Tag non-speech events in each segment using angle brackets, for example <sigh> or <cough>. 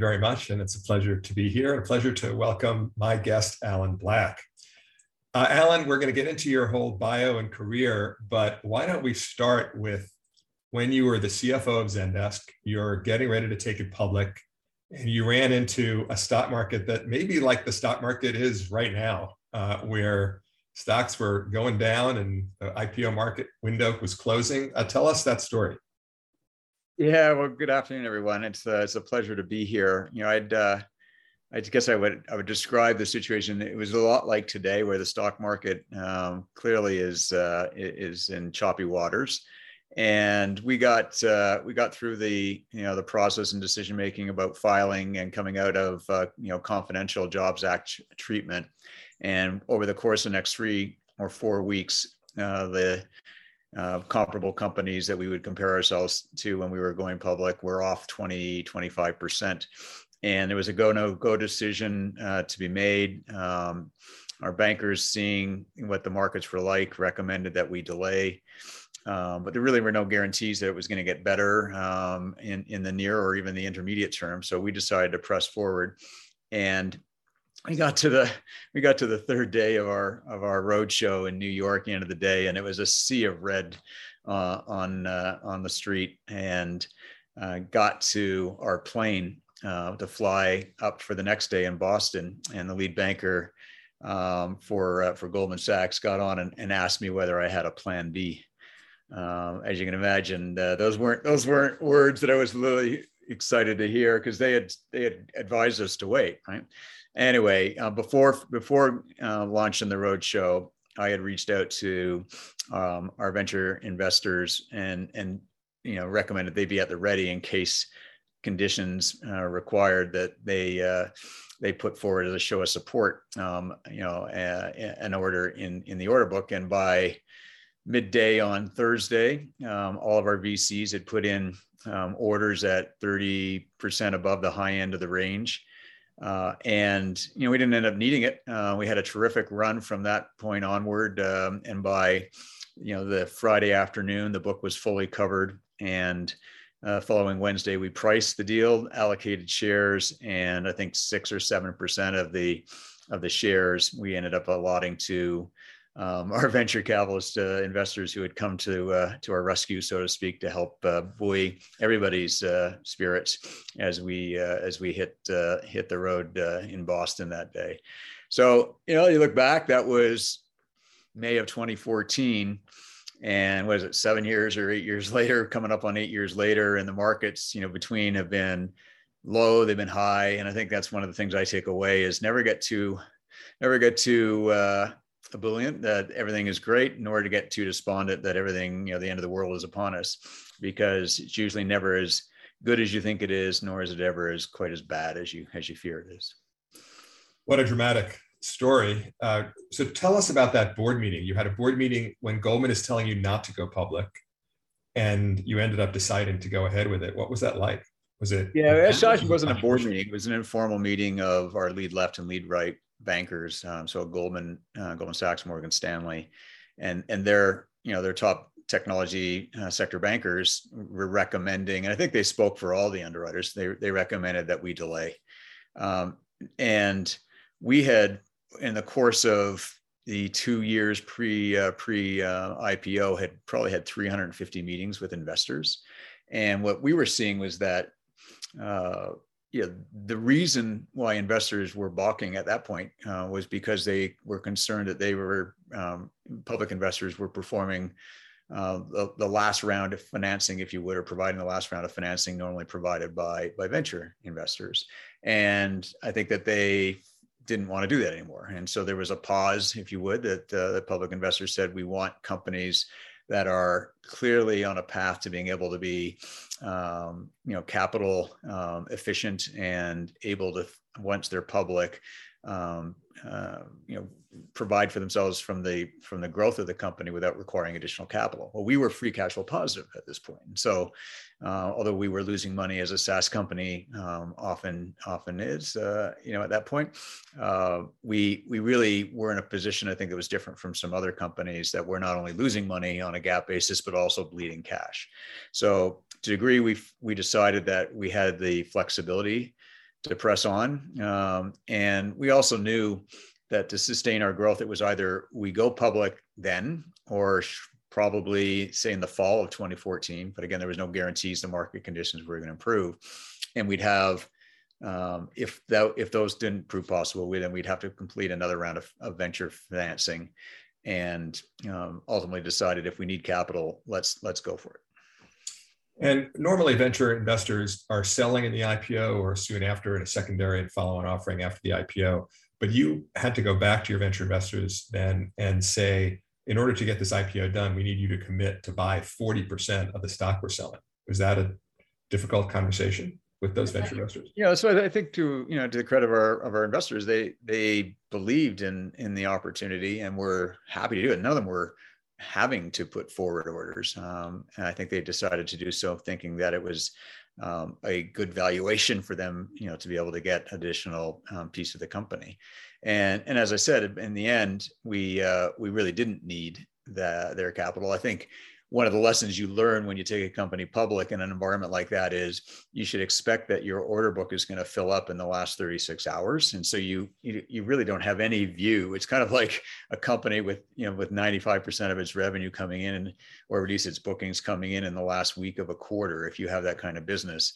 you very much. And it's a pleasure to be here and a pleasure to welcome my guest, Alan Black. Uh, Alan, we're going to get into your whole bio and career, but why don't we start with when you were the CFO of Zendesk, you're getting ready to take it public, and you ran into a stock market that maybe like the stock market is right now, uh, where stocks were going down and the IPO market window was closing. Uh, tell us that story. Yeah, well, good afternoon, everyone. It's uh, it's a pleasure to be here. You know, I'd uh, I guess I would I would describe the situation. It was a lot like today, where the stock market um, clearly is uh, is in choppy waters, and we got uh, we got through the you know the process and decision making about filing and coming out of uh, you know confidential Jobs Act treatment, and over the course of the next three or four weeks, uh, the uh, comparable companies that we would compare ourselves to when we were going public were off 20, 25%. And there was a go no go decision uh, to be made. Um, our bankers, seeing what the markets were like, recommended that we delay. Um, but there really were no guarantees that it was going to get better um, in, in the near or even the intermediate term. So we decided to press forward. And we got to the we got to the third day of our of our road show in New York, end of the day, and it was a sea of red uh, on uh, on the street, and uh, got to our plane uh, to fly up for the next day in Boston, and the lead banker um, for uh, for Goldman Sachs got on and, and, asked me whether I had a plan B. Um, as you can imagine, uh, those weren't those weren't words that I was really excited to hear because they had they had advised us to wait, right? Anyway, uh, before before uh, launching the roadshow, I had reached out to um, our venture investors and and you know recommended they be at the ready in case conditions uh, required that they uh, they put forward as a show of support. Um, you know, an order in in the order book, and by midday on Thursday, um, all of our VCs had put in um, orders at 30% above the high end of the range. Uh, and you know we didn't end up needing it. Uh, we had a terrific run from that point onward, um, and by you know the Friday afternoon, the book was fully covered. And uh, following Wednesday, we priced the deal, allocated shares, and I think six or seven percent of the of the shares we ended up allotting to um, <laughs> our venture capitalist uh, investors who had come to uh, to our rescue, so to speak, to help uh, buoy everybody's uh, spirits as we uh, as we hit uh, hit the road in Boston that day. So you know, you look back, that was May of 2014, and was it seven years or eight years <laughs> later, coming up on eight years later, and the markets, you know, between have been low, they've been high, and I think that's one of the things I take away is never get too never get too ebullient that everything is great, nor to get too despondent that everything, you know, the end of the world is upon us, because it's usually never as good as you think it is, nor is it ever as quite as bad as you as you fear it is. What a dramatic story. Uh, so tell us about that board meeting. You had a board meeting when Goldman is telling you not to go public, and you ended up deciding to go ahead with it. What was that like? Was it? Yeah, it actually wasn't a board meeting. It was an informal meeting of our lead left and lead right bankers. Um, so Goldman, uh, Goldman Sachs, Morgan Stanley, and and their you know their top technology uh, sector bankers were recommending, and I think they spoke for all the underwriters. They they recommended that we delay, um, and we had in the course of the two years pre uh, pre uh, IPO had probably had 350 meetings with investors, and what we were seeing was that uh, yeah, the reason why investors were balking at that point uh, was because they were concerned that they were um, public investors were performing uh, the, the, last round of financing, if you would, or providing the last round of financing normally provided by by venture investors. And I think that they didn't want to do that anymore. And so there was a pause, if you would, that uh, the public investors said we want companies that are clearly on a path to being able to be, um, you know, capital um, efficient and able to, once they're public, um, uh, you know, provide for themselves from the from the growth of the company without requiring additional capital. Well, we were free cash flow positive at this point, so uh, although we were losing money as a SaaS company, um, often often is, uh, you know, at that point, uh, we we really were in a position I think that was different from some other companies that were not only losing money on a GAAP basis but also bleeding cash. So to degree, we we decided that we had the flexibility to press on. Um, and we also knew that to sustain our growth, it was either we go public then or probably say in the fall of 2014. But again, there was no guarantees the market conditions were going to improve. And we'd have, um, if that, if those didn't prove possible, we, then we'd have to complete another round of, of venture financing and um, ultimately decided if we need capital, let's, let's go for it. And normally venture investors are selling in the IPO or soon after in a secondary and follow-on offering after the IPO. But you had to go back to your venture investors then and say, in order to get this IPO done, we need you to commit to buy 40% of the stock we're selling. Was that a difficult conversation with those venture investors? Yeah, so I think to you know to the credit of our of our investors, they they believed in in the opportunity and were happy to do it. None of them were having to put forward orders. Um, and I think they decided to do so thinking that it was um, a good valuation for them, you know, to be able to get additional um, piece of the company. And, and as I said, in the end, we, uh, we really didn't need the, their capital. I think one of the lessons you learn when you take a company public in an environment like that is you should expect that your order book is going to fill up in the last 36 hours. And so you, you you really don't have any view. It's kind of <laughs> like a company with you know with 95% of its revenue coming in or at least its bookings coming in in the last week of a quarter if you have that kind of business.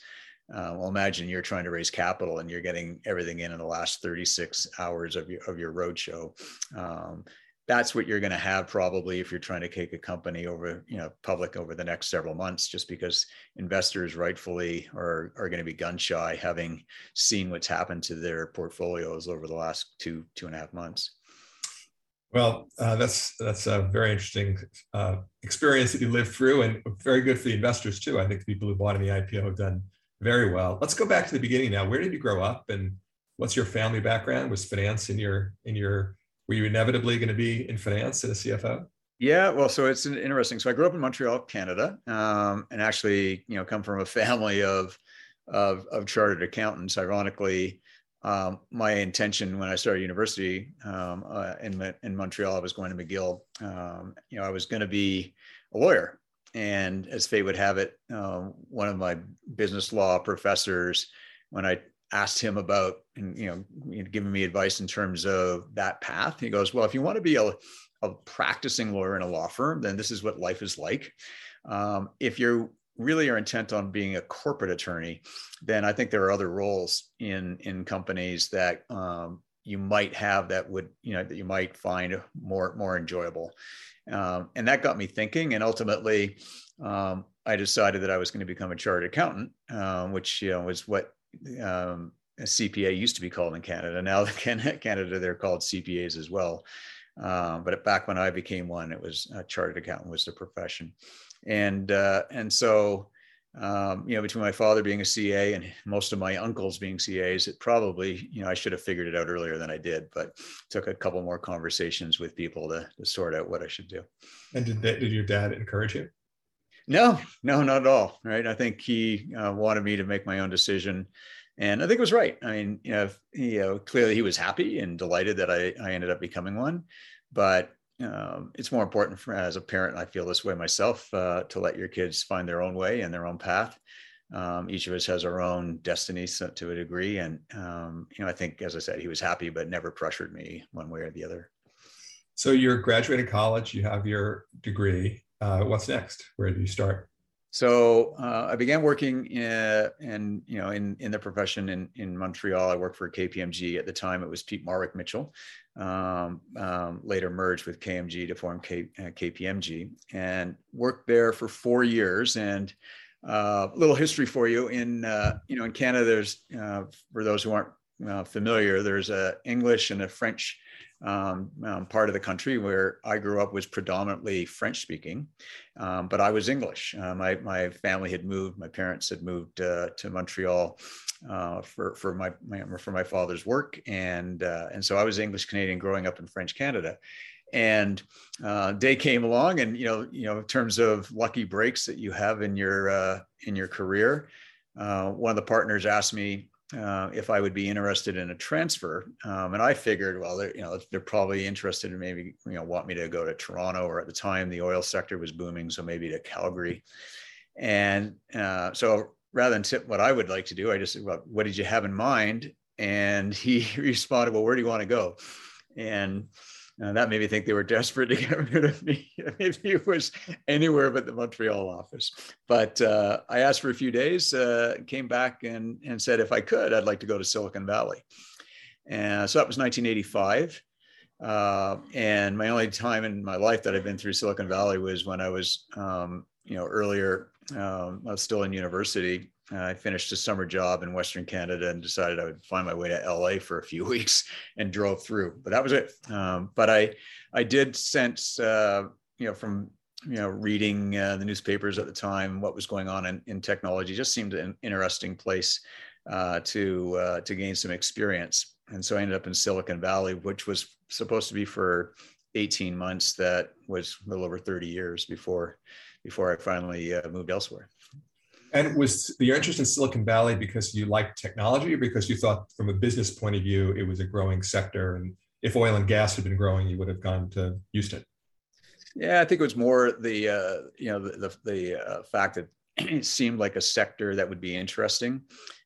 Uh, well, imagine you're trying to raise capital and you're getting everything in in the last 36 hours of your of your roadshow. Um, that's what you're going to have probably if you're trying to take a company over you know public over the next several months just because investors rightfully are, are going to be gun shy having seen what's happened to their portfolios over the last two two and a half months. Well uh, that's that's a very interesting uh, experience that you lived through and very good for the investors too. I think the people who bought in the ipo have done very well. Let's go back to the beginning now. Where did you grow up and what's your family background? Was finance in your in your were you inevitably going to be in finance and a CFO? Yeah, well, so it's interesting. So I grew up in Montreal, Canada, um, and actually, you know, come from a <laughs> family of of, of chartered accountants. Ironically, um, my intention when I started university um, uh, in in Montreal, I was going to McGill. Um, you know, I was going to be a lawyer, and as fate would have it, uh, one of my business law professors, when I asked him about and you know giving me advice in terms of that path. He goes well if you want to be a, a practicing lawyer in a law firm then this is what life is like. Um, if you really are intent on being a corporate attorney then i think there are other roles in in companies that um, you might have that would you know that you might find more more enjoyable. Um, and that got me thinking and ultimately um, i decided that i was going to become a chartered accountant um, which you know was what um, CPA used to be called in Canada. Now, <laughs> Canada, they're called CPAs as well. Um, but back when I became one, it was a chartered accountant was the profession, and uh, and so um, you know between my father being a CA and most of my uncles being CAs, it probably you know I should have figured it out earlier than I did, but took a couple more conversations with people to, to sort out what I should do. And did that, did your dad encourage you? No, no, not at all. Right. I think he uh, wanted me to make my own decision. And I think it was right. I mean, you know, you know clearly he was happy and delighted that I, I ended up becoming one. But um, it's more important for as a parent, I feel this way myself, uh, to let your kids find their own way and their own path. Um, each of us has our own destiny to a degree. And, um, you know, I think, as I said, he was happy, but never pressured me one way or the other. So you're graduating college, you have your degree uh, what's next? Where do you start? So uh, I began working in, uh, in, you know in in the profession in in Montreal. I worked for KPMG at the time. It was Peat Marwick Mitchell. Um, um, later merged with KMG to form K, uh, KPMG, and worked there for four years. And a uh, little history for you in uh, you know in Canada. There's for those who aren't familiar, there's a English and a French um, um, part of the country where I grew up was predominantly French speaking, um, but I was English. Uh, my, my family had moved, my parents had moved uh, to Montreal uh, for, for, my, my, for my father's work. And, uh, and so I was English Canadian growing up in French Canada. And uh, day came along, and you know, you know, in terms of lucky breaks that you have in your uh, in your career, one of the partners asked me uh, if I would be interested in a transfer. Um, and I figured, well, they're, you know, they're probably interested in maybe, you know, want me to go to Toronto or at the time the oil sector was booming. So maybe to Calgary. And uh, so rather than tip what I would like to do, I just said, well, what did you have in mind? And he <laughs> responded, well, where do you want to go? And uh, that made me think they were desperate to <laughs> get rid of me. <laughs> Maybe it was anywhere but the Montreal office. But uh, I asked for a few days, uh, came back and, and said if I could, I'd like to go to Silicon Valley. And so that was 1985. Uh, and my only time in my life that I've been through Silicon Valley was when I was, um, you know, earlier. Um, I was still in university. I finished a summer job in Western Canada and decided I would find my way to LA for a few <laughs> weeks and drove through. But that was it. Um, but I, I did sense, uh, you know, from you know reading uh, the newspapers at the time, what was going on in, in technology just seemed an interesting place uh, to uh, to gain some experience. And so I ended up in Silicon Valley, which was supposed to be for 18 months. That was a little over 30 years before before I finally uh, moved elsewhere. And was your interest in Silicon Valley because you liked technology, or because you thought, from a business point of view, it was a growing sector, and if oil and gas had been growing, you would have gone to Houston? Yeah, I think it was more the uh, you know the the, the uh, fact that <clears throat> it seemed like a sector that would be interesting,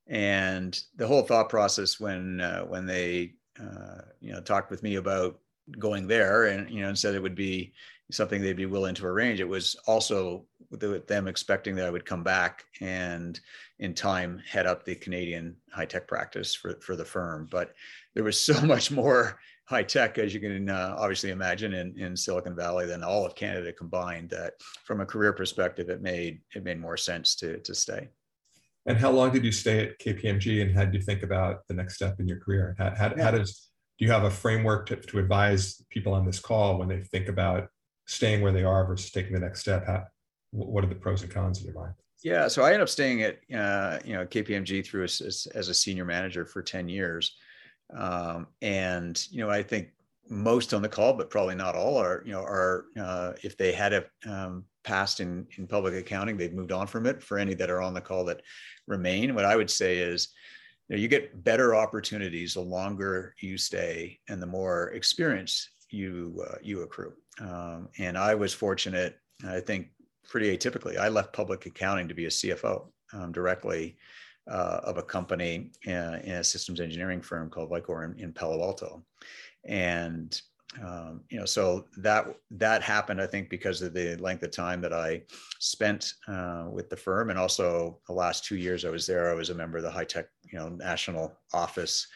and the whole thought process when uh, when they uh, you know talked with me about going there and you know and said it would be something they'd be willing to arrange it was also with them expecting that i would come back and in time head up the canadian high tech practice for, for the firm but there was so <laughs> much more high tech as you can uh, obviously imagine in, in silicon valley than all of canada combined that from a career perspective it made it made more sense to to stay and how long did you stay at KPMG and how did you think about the next step in your career? How, how, yeah. how does, do you have a framework to, to advise people on this call when they think about staying where they are versus taking the next step? How, what are the pros and cons in your mind? Yeah, so I ended up staying at uh, you know KPMG through as, as, a senior manager for ten years, um, and you know I think most on the call, but probably not all, are you know are uh, if they had a um, passed in in public accounting, they've moved on from it. For any that are on the call that remain, what I would say is, you, know, you get better opportunities the longer you stay and the more experience you uh, you accrue. Um, and I was fortunate, I think, pretty atypically. I left public accounting to be a CFO um, directly. Uh, of a company in, uh, in, a systems engineering firm called Vicor in, in Palo Alto, and um, you know so that that happened i think because of the length of time that i spent uh, with the firm and also the last two years i was there i was a member of the high tech you know national office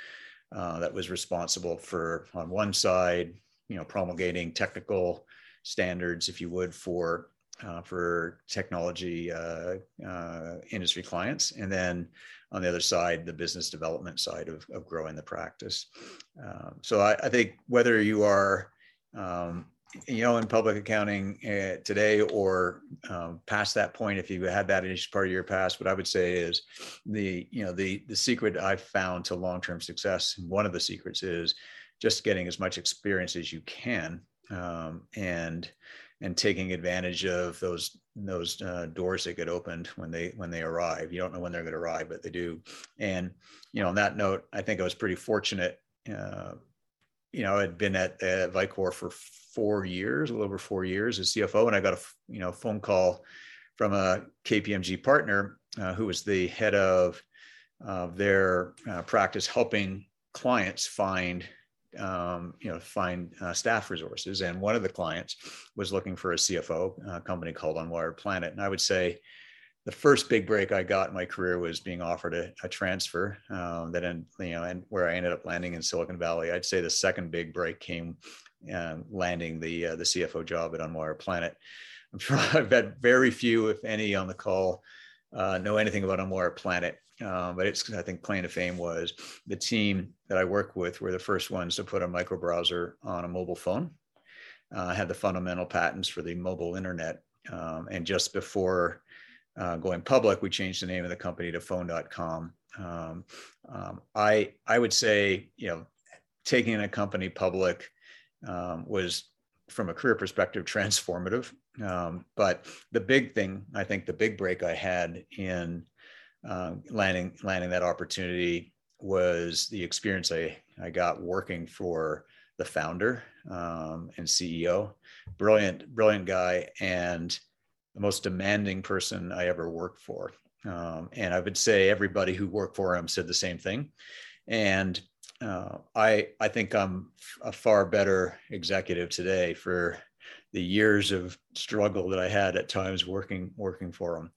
uh, that was responsible for on one side you know promulgating technical standards if you would for uh, for technology uh, uh, industry clients and then on the other side, the business development side of, of growing the practice. Um, so I, I, think whether you are, um, you know, in public accounting uh, today or um, past that point, if you had that as part of your past, what I would say is the, you know, the the secret I've found to long-term success. One of the secrets is just getting as much experience as you can, um, and and taking advantage of those those uh, doors that get opened when they when they arrive. You don't know when they're going to arrive, but they do. And you know, on that note, I think I was pretty fortunate. Uh, you know, I'd been at uh, Vicor for four years, a little over four years as CFO, and I got a you know phone call from a KPMG partner uh, who was the head of their uh, practice, helping clients find um, you know, find uh, staff resources. And one of the clients was looking for a CFO, a company called Unwired Planet. And I would say the first big break I got in my career was being offered a, a transfer um, that, in, you know, and where I ended up landing in Silicon Valley. I'd say the second big break came uh, landing the uh, the CFO job at Unwired Planet. I'm <laughs> sure I've had very few, if any, on the call uh, know anything about Unwired Planet. Um, but it's I think claim to fame was the team that I work with were the first ones to put a micro browser on a mobile phone. Uh, had the fundamental patents for the mobile internet, um, and just before uh, going public, we changed the name of the company to Phone.com. Um, um, I I would say you know taking a company public um, was from a career perspective <laughs> transformative. Um, but the big thing, I think, the big break I had in uh, landing landing that opportunity was the experience I I got working for the founder um, and CEO, brilliant brilliant guy, and the most demanding person I ever worked for. Um, and I would say everybody who worked for him said the same thing. And uh, I I think I'm a far better executive today for the years of struggle that I had at times working working for him.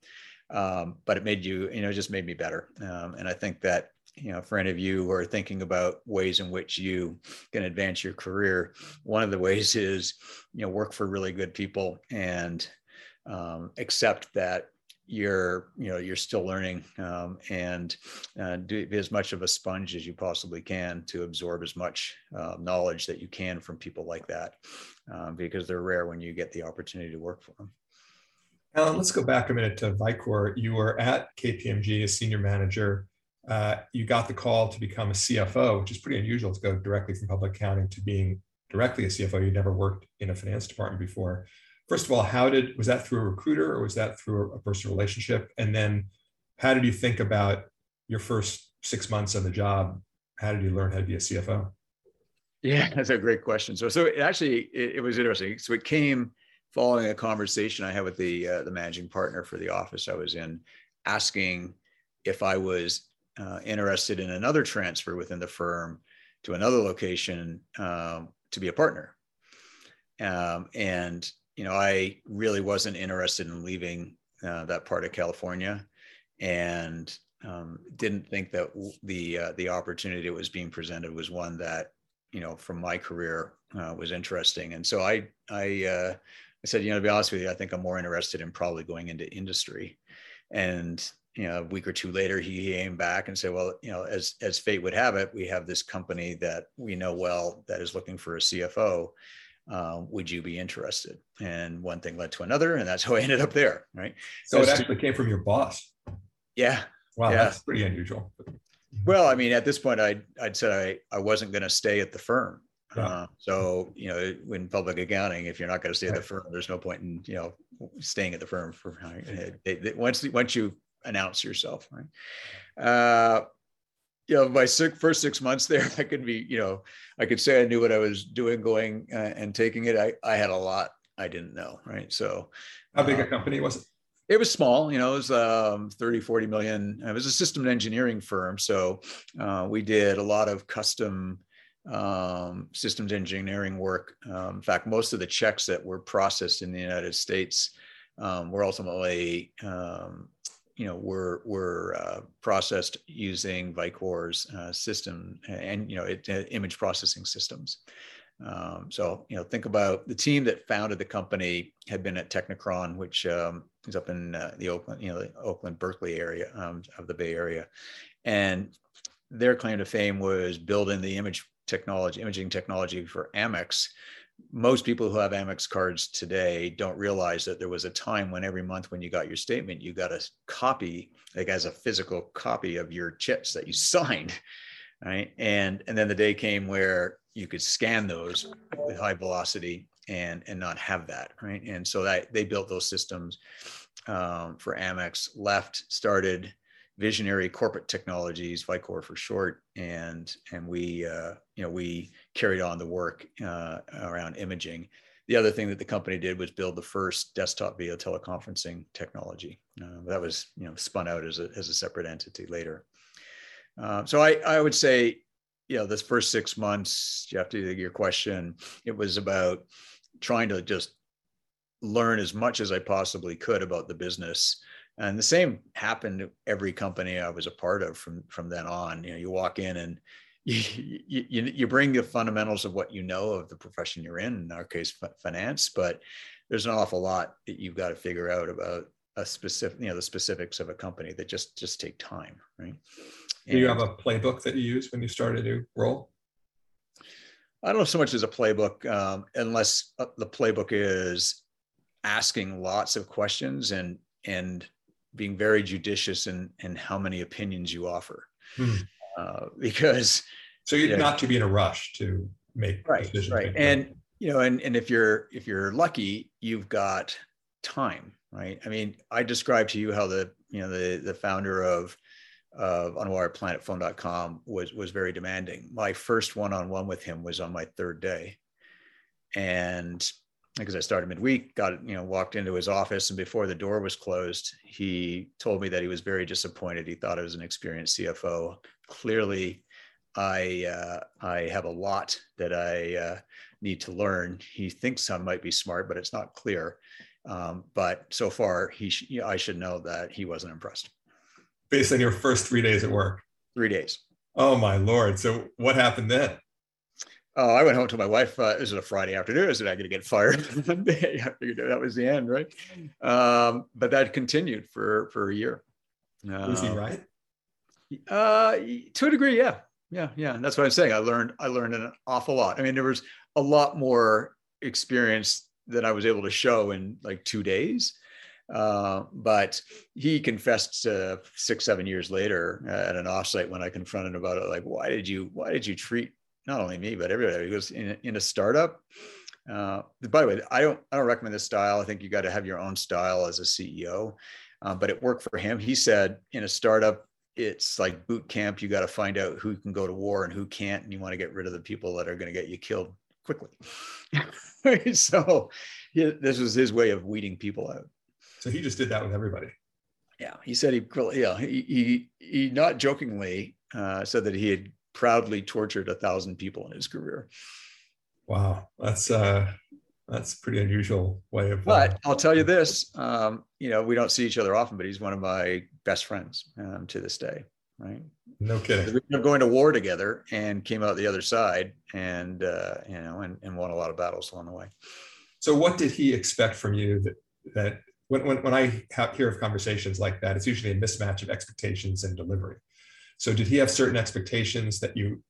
Um, but it made you, you know, just made me better. Um, and I think that you know, for any of you who are thinking about ways in which you can advance your career, one of the ways is, you know, work for really good people and um, accept that you're you know you're still learning um, and uh, do be as much of a sponge as you possibly can to absorb as much uh, knowledge that you can from people like that um, because they're rare when you get the opportunity to work for them alan let's go back a minute to vicor you were at kpmg as senior manager uh, you got the call to become a cfo which is pretty unusual to go directly from public accounting to being directly a cfo you'd never worked in a finance department before first of all, how did was that through a recruiter or was that through a personal relationship? And then how did you think about your first six months on the job? How did you learn how to be a CFO? Yeah, <laughs> that's a great question. So, so it actually, it, it was interesting. So it came following a conversation I had with the uh, the managing partner for the office I was in, asking if I was uh, interested in another transfer within the firm to another location um, to be a partner. Um, and you know, I really wasn't interested in leaving uh, that part of California, and um, didn't think that the uh, the opportunity that was being presented was one that you know from my career uh, was interesting. And so I I uh, I said, you know, to be honest with you, I think I'm more interested in probably going into industry. And you know, a week or two later, he he came back and said, well, you know, as as fate would have it, we have this company that we know well that is looking for a CFO um, would you be interested? And one thing led to another, and that's <laughs> how I ended up there. Right. So it actually came from your boss. Yeah. Wow, yeah. that's pretty unusual. Well, I mean, at this point, I'd, I'd said I, I wasn't going to stay at the firm. Uh, so, you know, in public accounting, if you're not going to stay at the firm, there's no point in, you know, staying at the firm for they, they, once, once you announce yourself, right? Uh, you know, my six, first six months there, <laughs> I could be, you know, I could say I knew what I was doing, going uh, and taking it. I, I had a lot I didn't know, right? So, how big uh, a company was it? It was small, you know, it was um, 30, 40 million. It was a system engineering firm. So, uh, we did a lot of custom um, systems engineering work. Um, in fact, most of the checks that were processed in the United States um, were ultimately um, you know were were uh, processed using Vicor's uh, system and you know it, uh, image processing systems. Um, so you know think about the team that founded the company had been at Technicron, which um, is up in uh, the Oakland you know the Oakland Berkeley area of the Bay Area, and their claim to fame was building the image technology imaging technology for Amex most people who have Amex cards today don't realize that there was a time when every month when you got your statement, you got a copy, like as a physical copy of your chips that you <laughs> signed. Right. And and then the day came where you could scan those with high velocity and and not have that. Right. And so that they built those systems um, for Amex, left, started visionary corporate technologies, Vicor for short, and and we uh, you know we carried on the work uh, around imaging. The other thing that the company did was build the first desktop video teleconferencing technology. Uh, that was you know spun out as a as a separate entity later. Uh, so I I would say you know this first six months, Jeff, to your question, it was about trying to just learn as much as I possibly could about the business and the same happened to every company I was a part of from from then on. You know, you walk in and <laughs> you, you, you bring the fundamentals of what you know of the profession you're in, in our case, finance, but there's an awful lot that you've got to figure out about a specific, you know, the specifics of a company that just just take time, right? Do you have a playbook that you use when you start a new role? I don't know so much as a playbook, um, unless uh, the playbook is asking lots of questions and and being very judicious in in how many opinions you offer, hmm. uh, because so you're you know, not to be in a rush to make right, right, and you know, and and if you're if you're lucky, you've got time, right? I mean, I described to you how the you know the the founder of of unwiredplanetphone.com was was very demanding. My first one-on-one with him was on my third day, and because I started midweek, got you know walked into his office, and before the door was closed, he told me that he was very disappointed. He thought I was an experienced CFO. Clearly, I uh, I have a lot that I uh, need to learn. He thinks I might be smart, but it's not clear. Um, but so far, he sh- I should know that he wasn't impressed. Based on your first three days at work. Three days. Oh my lord! So what happened then? Oh, I went home to my wife. Uh, it a Friday afternoon. Is said, "I'm going to get fired." <laughs> <laughs> I figured that was the end, right? Um, but that continued for for a year. Uh, was he um, right? Uh, to a degree, yeah, yeah, yeah. That's what I'm saying. I learned I learned an awful lot. I mean, there was a lot more experience that I was able to show in like two days. Uh, but he confessed uh, six, seven years later at an offsite when I confronted him about it. Like, why did you, why did you treat not only me but everybody goes in, in a startup. Uh, by the way i don't i don't recommend this style. I think you got to have your own style as a ceo uh, but it worked for him. He said in a startup it's like boot camp. You got to find out who can go to war and who can't and you want to get rid of the people that are going to get you killed quickly. <laughs> So he, this was his way of weeding people out. So he just did that with everybody. Yeah he said he yeah he he, he not jokingly uh, said that he had proudly tortured a thousand people in his career. Wow, that's uh, that's pretty unusual way of. But uh, I'll tell you this, um, you know, we don't see each other often, but he's one of my best friends um, to this day. Right. No kidding. We ended up going to war together and came out the other side, and uh, you know, and, and won a lot of battles along the way. So, what did he expect from you that that when when, when I have, hear of conversations like that, it's usually a mismatch of expectations and delivery. So did he have certain expectations that you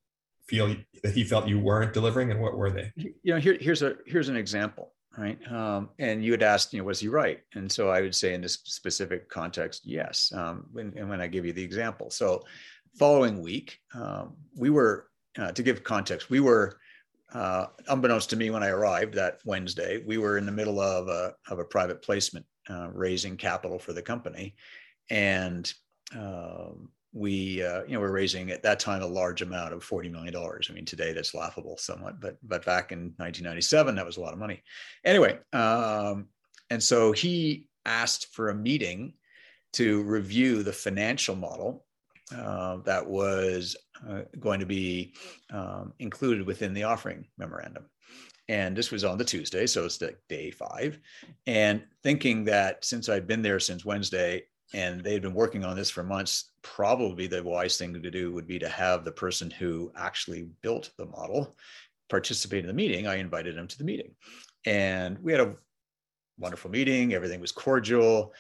feel that he felt you weren't delivering, and what were they? You know, here, here's a here's an example, right? Um, and you had asked, you know, was he right? And so I would say in this specific context, yes. Um, when, and when I give you the example, so following week, um, we were uh, to give context, we were. Uh, unbeknownst to me when I arrived that Wednesday, we were in the middle of a, of a private placement, uh, raising capital for the company. And um, we uh, you know we're raising at that time a large amount of 40 million dollars. I mean today that's laughable somewhat but but back in 1997 that was a lot of money. Anyway um, and so he asked for a meeting to review the financial model uh, that was uh, going to be um, included within the offering memorandum. And this was on the Tuesday, so it's the day five. And thinking that since I'd been there since Wednesday, and they had been working on this for months. Probably the wise thing to do would be to have the person who actually built the model participate in the meeting. I invited him to the meeting. And we had a wonderful meeting. Everything was cordial.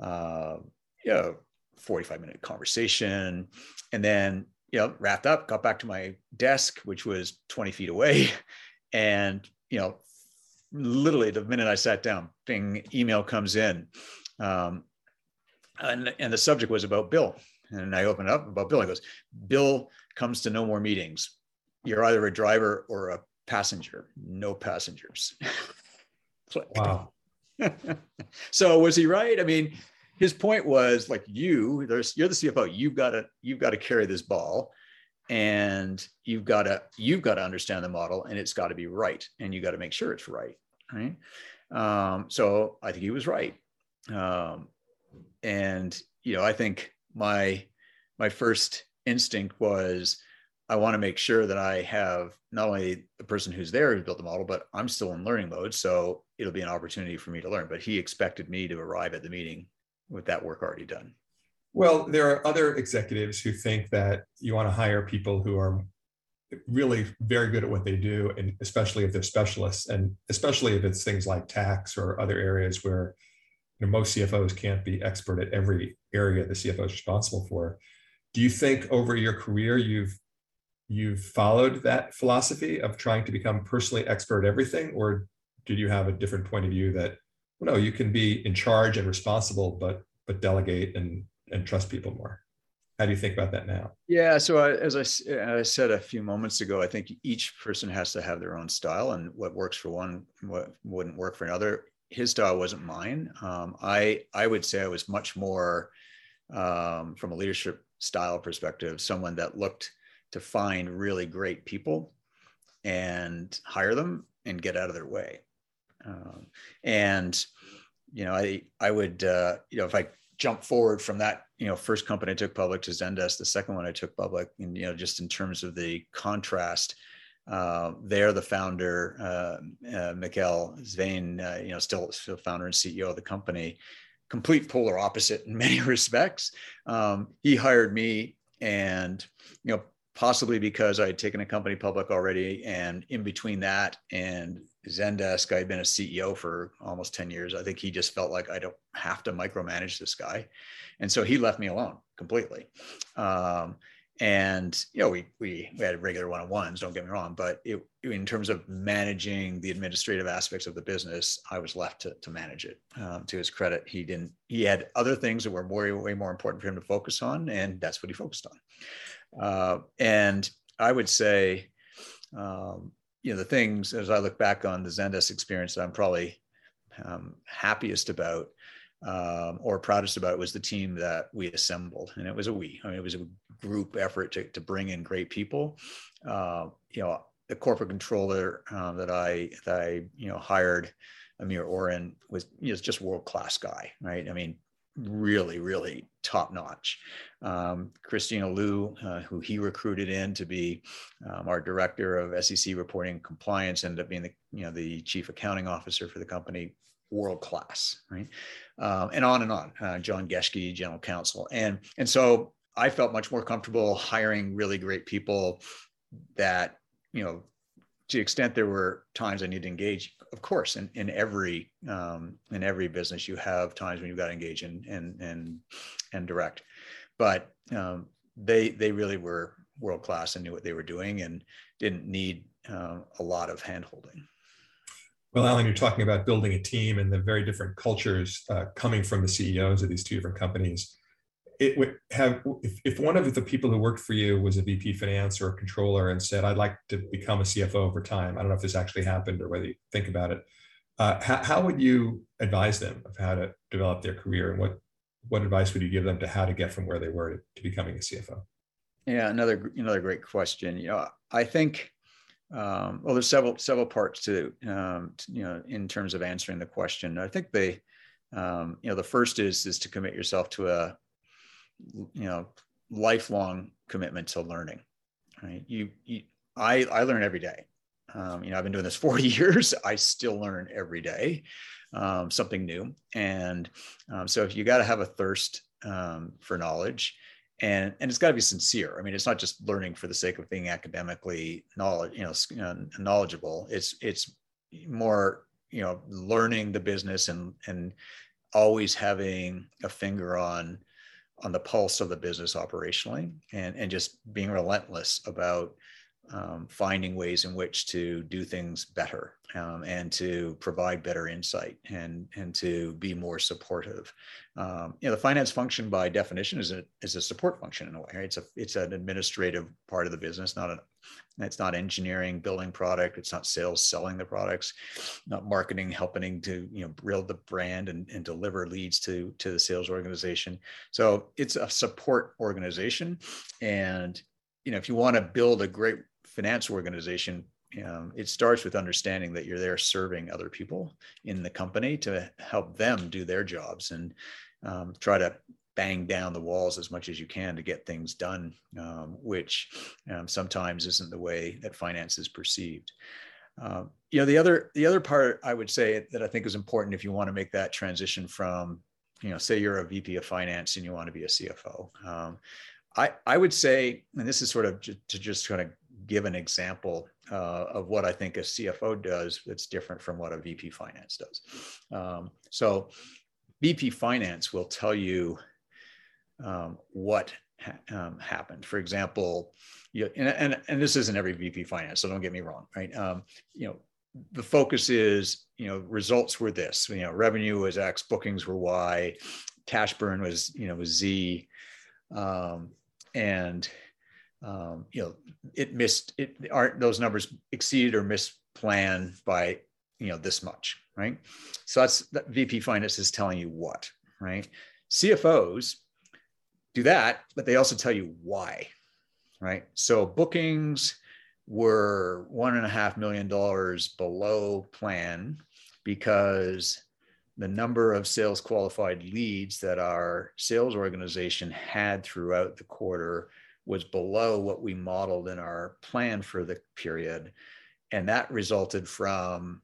Uh, you know 45 minute conversation. And then you know wrapped up got back to my desk which was 20 feet away. <laughs> And you know literally the minute i sat down bing email comes in. Um, and, and the subject was about Bill. And I opened up about Bill. He goes, Bill comes to no more meetings. You're either a driver or a passenger. No passengers. <laughs> wow. <laughs> so was he right? I mean, his point was like you, there's you're the CFO. You've got to you've got to carry this ball, and you've got to you've got to understand the model, and it's got to be right, and you got to make sure it's right. Right. Um, so I think he was right. Um, and you know i think my my first instinct was i want to make sure that i have not only the person who's there who built the model but i'm still in learning mode so it'll be an opportunity for me to learn. But he expected me to arrive at the meeting with that work already done. Well there are other executives who think that you want to hire people who are really very good at what they do and especially if they're specialists and especially if it's things like tax or other areas where know, most CFOs can't be expert at every area the CFO is responsible for. Do you think over your career you've you've followed that philosophy of trying to become personally expert at everything, or did you have a different point of view that well, no, you can be in charge and responsible, but but delegate and and trust people more? How do you think about that now? Yeah, so I, as I, I, said a few moments ago, I think each person has to have their own style, and what works for one what wouldn't work for another his style wasn't mine. Um, I I would say I was much more um, from a leadership style perspective, someone that looked to find really great people and hire them and get out of their way. Um, and you know, I I would uh, you know if I jump forward from that you know first company I took public to Zendesk, the second one I took public, and you know just in terms of the contrast. Uh, there, the founder, uh, uh, Svane, uh, you know, still, still founder and CEO of the company, complete polar opposite in <laughs> many respects. Um, he hired me, and you know, possibly because I had taken a company public already. And in between that and Zendesk, I had been a CEO for almost 10 years. I think he just felt like I don't have to micromanage this guy. And so he left me alone completely. Um, and you know we, we we had regular one-on-ones don't get me wrong but it, in terms of managing the administrative aspects of the business i was left to, to manage it. Um, to his credit he didn't he had other things that were more way more important for him to focus on and that's what he focused on. Uh, and I would say, um, you know, the things as I look back on the Zendesk experience that I'm probably um, happiest about um, or proudest about was the team that we assembled. And it was a we, I mean, it was a group effort to, to bring in great people. Uh, you know, the corporate controller uh, that I, that I, you know, hired, Amir Oren was you know, just world-class guy, right? I mean, really, really top notch. Um, Christina Liu, uh, who he recruited in to be um, our director of SEC reporting compliance, ended up being the you know the chief accounting officer for the company, world class, right? Um, and on and on. Uh, John Geschke, general counsel, and and so I felt much more comfortable hiring really great people that you know to the extent there were times I need to engage, of course, in, in every um, in every business you have times when you've got to engage and and and and direct, but um, they they really were world class and knew what they were doing and didn't need uh, a lot of handholding. Well, Alan, you're talking about building a team and the very different cultures uh, coming from the CEOs of these two different companies it would have if, if one of the people who worked for you was a VP finance or a controller and said, I'd like to become a CFO over time. I don't know if this actually happened or whether you think about it. Uh, how, how would you advise them of how to develop their career and what what advice would you give them to how to get from where they were to, to becoming a CFO? Yeah, another another great question. You know, I think um, well, there's several several parts to, um, to, you know in terms of answering the question. I think they um, you know the first is is to commit yourself to a you know lifelong commitment to learning right? You, you i i learn every day. Um, you know i've been doing this <laughs> 40 years. I still learn every day um, something new. And um, so if you got to have a thirst for knowledge and and it's got to be sincere. I mean it's not just learning for the sake of being academically knowledge you know knowledgeable. It's it's more you know learning the business and and always having a finger on on the pulse of the business operationally and, and just being relentless about um, finding ways in which to do things better um, and to provide better insight and and to be more supportive. Um, you know, the finance function by definition is a is a support function in a way. Right? It's a it's an administrative part of the business, not an it's not engineering building product. It's not sales selling the products, not marketing helping to you know build the brand and, and deliver leads to to the sales organization. So it's a support organization, and you know if you want to build a great finance organization, um, it starts with understanding that you're there serving other people in the company to help them do their jobs and um, try to bang down the walls as much as you can to get things done, um, which um, sometimes isn't the way that finance is perceived. Um, you know, the other the other part I would say that I think is important if you want to make that transition from, you know, say you're a VP of finance and you want to be a CFO. Um, I I would say, and this is sort of to just kind of give an example uh, of what I think a CFO does that's different from what a VP finance does. Um, so, VP finance will tell you um, what ha- um, happened. For example, you, and, and, and this isn't every VP finance, so don't get me wrong, right? Um, you know, the focus is, you know, results were this, you know, revenue was X, bookings were Y, cash burn was, you know, was Z. Um, and um, you know, it missed it aren't those numbers exceeded or missed plan by you know this much, right? So that's that VP finance is telling you what, right? CFOs do that, but they also tell you why, right? So bookings were one and a half million dollars below plan because the number of sales qualified leads that our sales organization had throughout the quarter was below what we modeled in our plan for the period. And that resulted from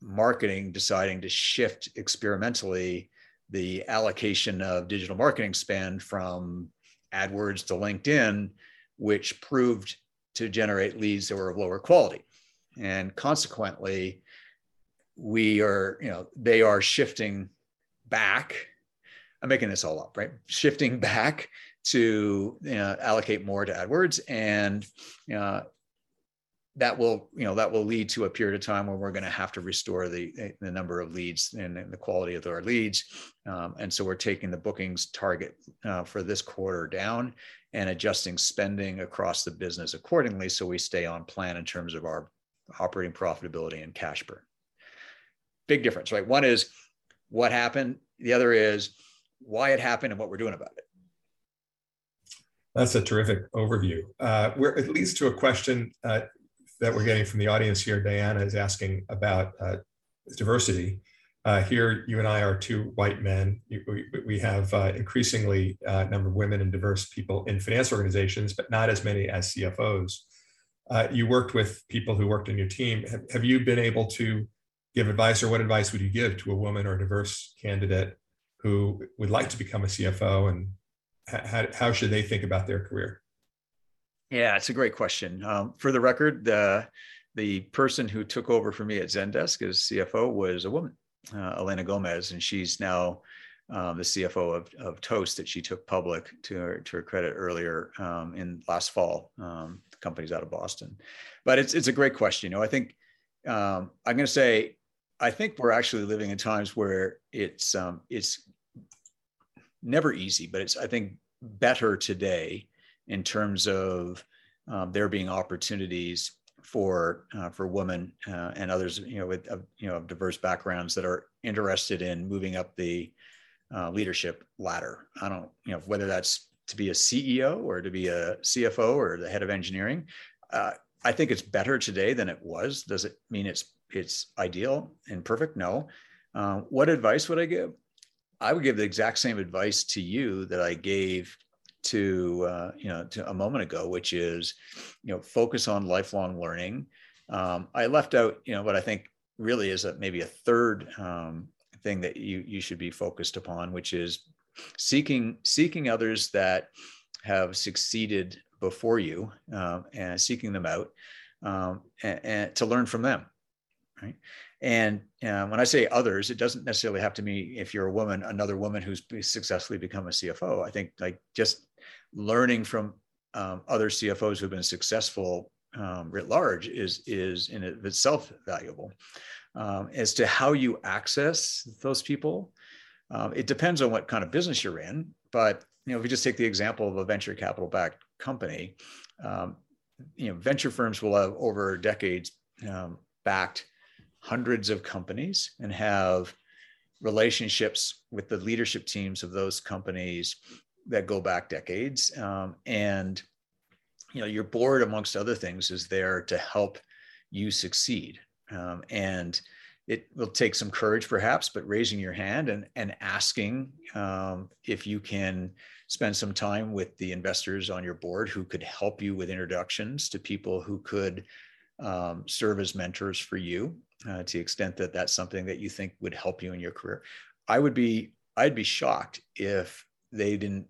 marketing deciding to shift experimentally the allocation of digital marketing spend from AdWords to LinkedIn, which proved to generate leads that were of lower quality. And consequently, we are, you know, they are shifting back. I'm making this all up, right? Shifting <laughs> back to you know, allocate more to AdWords, and uh, that will, you know, that will lead to a period of time where we're going to have to restore the the number of leads and, and the quality of our leads. Um, and so we're taking the bookings target uh, for this quarter down and adjusting spending across the business accordingly, so we stay on plan in terms of our operating profitability and cash burn big difference, right? One is what happened. The other is why it happened and what we're doing about it. That's a terrific overview. Uh, we're it leads to a question uh, that we're getting from the audience here. Diana is asking about uh, diversity. Uh, here, you and I are two white men. We, we have uh, increasingly uh, number of women and diverse people in finance organizations, but not as many as CFOs. you worked with people who worked in your team. Have, have you been able to give advice or what advice would you give to a woman or a diverse candidate who would like to become a CFO and how, how should they think about their career? Yeah, it's a great question. Um, for the record, the the person who took over for me at Zendesk as CFO was a woman, uh, Elena Gomez, and she's now um, the CFO of, of Toast that she took public to her, to her credit earlier um, in last fall. Um, the company's out of Boston, but it's it's a great question. You know, I think um, I'm going to say I think we're actually living in times where it's um, it's never easy, but it's I think better today in terms of um, there being opportunities for uh, for women uh, and others you know with uh, you know of diverse backgrounds that are interested in moving up the uh, leadership ladder. I don't you know whether that's to be a CEO or to be a CFO or the head of engineering. Uh, I think it's better today than it was. Does it mean it's it's ideal and perfect? No. Uh, what advice would I give? I would give the exact same advice to you that I gave to uh, you know to a moment ago, which is you know focus on lifelong learning. Um, I left out you know what I think really is a, maybe a third um, thing that you you should be focused upon, which is seeking seeking others that have succeeded before you um, and seeking them out um, and, and, to learn from them right and uh, when i say others it doesn't necessarily have to mean if you're a woman another woman who's successfully become a cfo i think like just learning from um, other cfos who've been successful um, writ large is is in itself valuable. Um, as to how you access those people um, it depends on what kind of business you're in but you know if you just take the example of a venture capital backed company um, you know venture firms will have over decades um, backed hundreds of companies and have relationships with the leadership teams of those companies that go back decades. Um, and you know, your board, amongst other things, is there to help you succeed. Um, and it will take some courage, perhaps, but raising your hand and and asking um, if you can spend some time with the investors on your board who could help you with introductions to people who could um, serve as mentors for you uh, to the extent that that's something that you think would help you in your career. I would be I'd be shocked if they didn't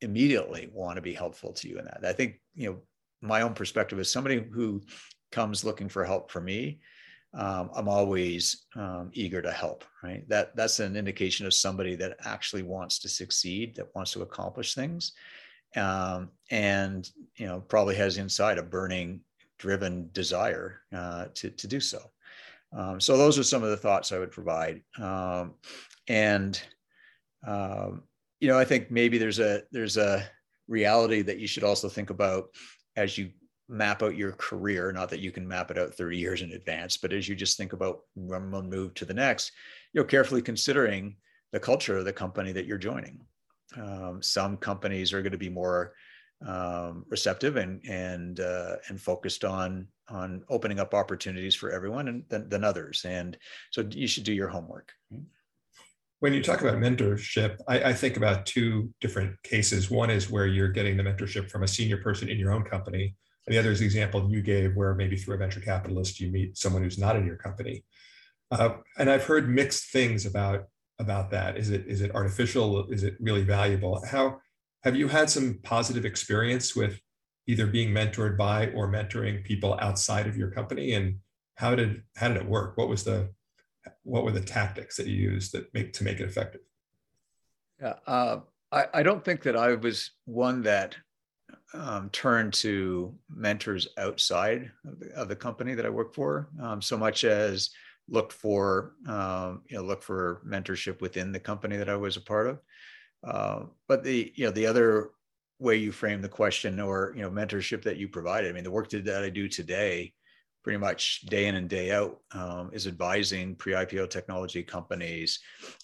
immediately want to be helpful to you in that. I think you know my own perspective is somebody who comes looking for help for me. Um, I'm always um, eager to help. Right. That that's an indication of somebody that actually wants to succeed, that wants to accomplish things, um, and you know probably has inside a burning, driven desire uh, to to do so. Um, so those are some of the thoughts I would provide. Um, and um, you know, I think maybe there's a there's a reality that you should also think about as you map out your career. Not that you can map it out 30 years in advance, but as you just think about one move to the next, you know, carefully considering the culture of the company that you're joining. Um, some companies are going to be more um, receptive and and uh, and focused on on opening up opportunities for everyone and than, than others. And so you should do your homework. When you talk about mentorship, I, I, think about two different cases. One is where you're getting the mentorship from a senior person in your own company. And the other is the example you gave where maybe through a venture capitalist, you meet someone who's not in your company. Uh, and I've heard mixed things about about that. Is it is it artificial? Is it really valuable? How have you had some positive experience with either being mentored by or mentoring people outside of your company? And how did how did it work? What was the what were the tactics that you used that make to make it effective? Yeah, uh, I, I don't think that I was one that um, turned to mentors outside of the, of the, company that I work for, um, so much as looked for um, you know look for mentorship within the company that I was a part of. Uh, but the you know the other way you frame the question or you know mentorship that you provided, I mean the work that I do today pretty much day in and day out um, is advising pre-IPO technology companies.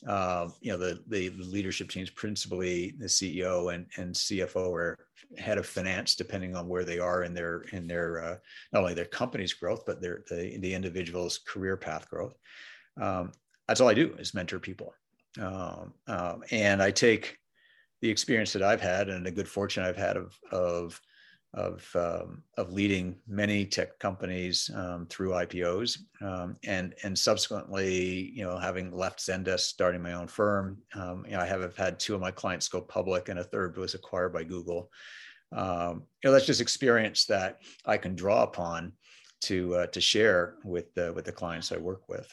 Uh, you know, the, the leadership teams, principally the CEO and, and CFO or head of finance, depending on where they are in their in their uh, not only their company's growth, but their the, the individual's career path growth. Um, that's all I do is mentor people, um, um and I take the experience that I've had and the good fortune I've had of of of um, of leading many tech companies um, through IPOs, um, and and subsequently, you know, having left Zendesk, starting my own firm, um, you know, I have had two of my clients go public, and a third was acquired by Google. You know, that's just experience that I can draw upon to uh, to share with the with the clients I work with.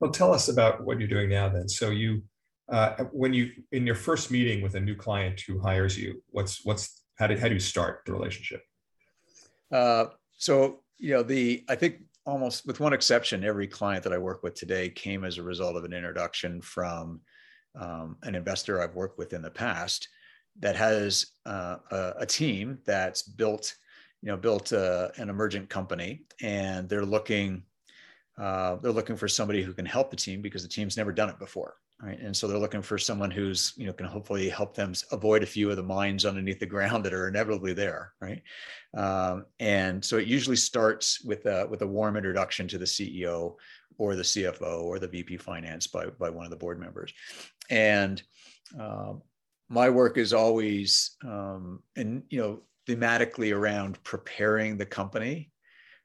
Well, tell us about what you're doing now. Then, so you. Uh, when you in your first meeting with a new client who hires you, what's what's how do, how do you start the relationship? Uh, so, you know, the, I think almost with one exception, every client that I work with today came as a result of an introduction from um, an investor I've worked with in the past that has uh, a, a, team that's built, you know, built uh, an emergent company, and they're looking, uh, they're looking for somebody who can help the team because the team's never done it before right? And so they're looking for someone who's you know can hopefully help them avoid a few of the mines underneath the ground <laughs> that are inevitably there right? Um, and so it usually starts with a with a warm introduction to the ceo or the cfo or the vp finance by by one of the board members. And um, my work is always um, and you know thematically around preparing the company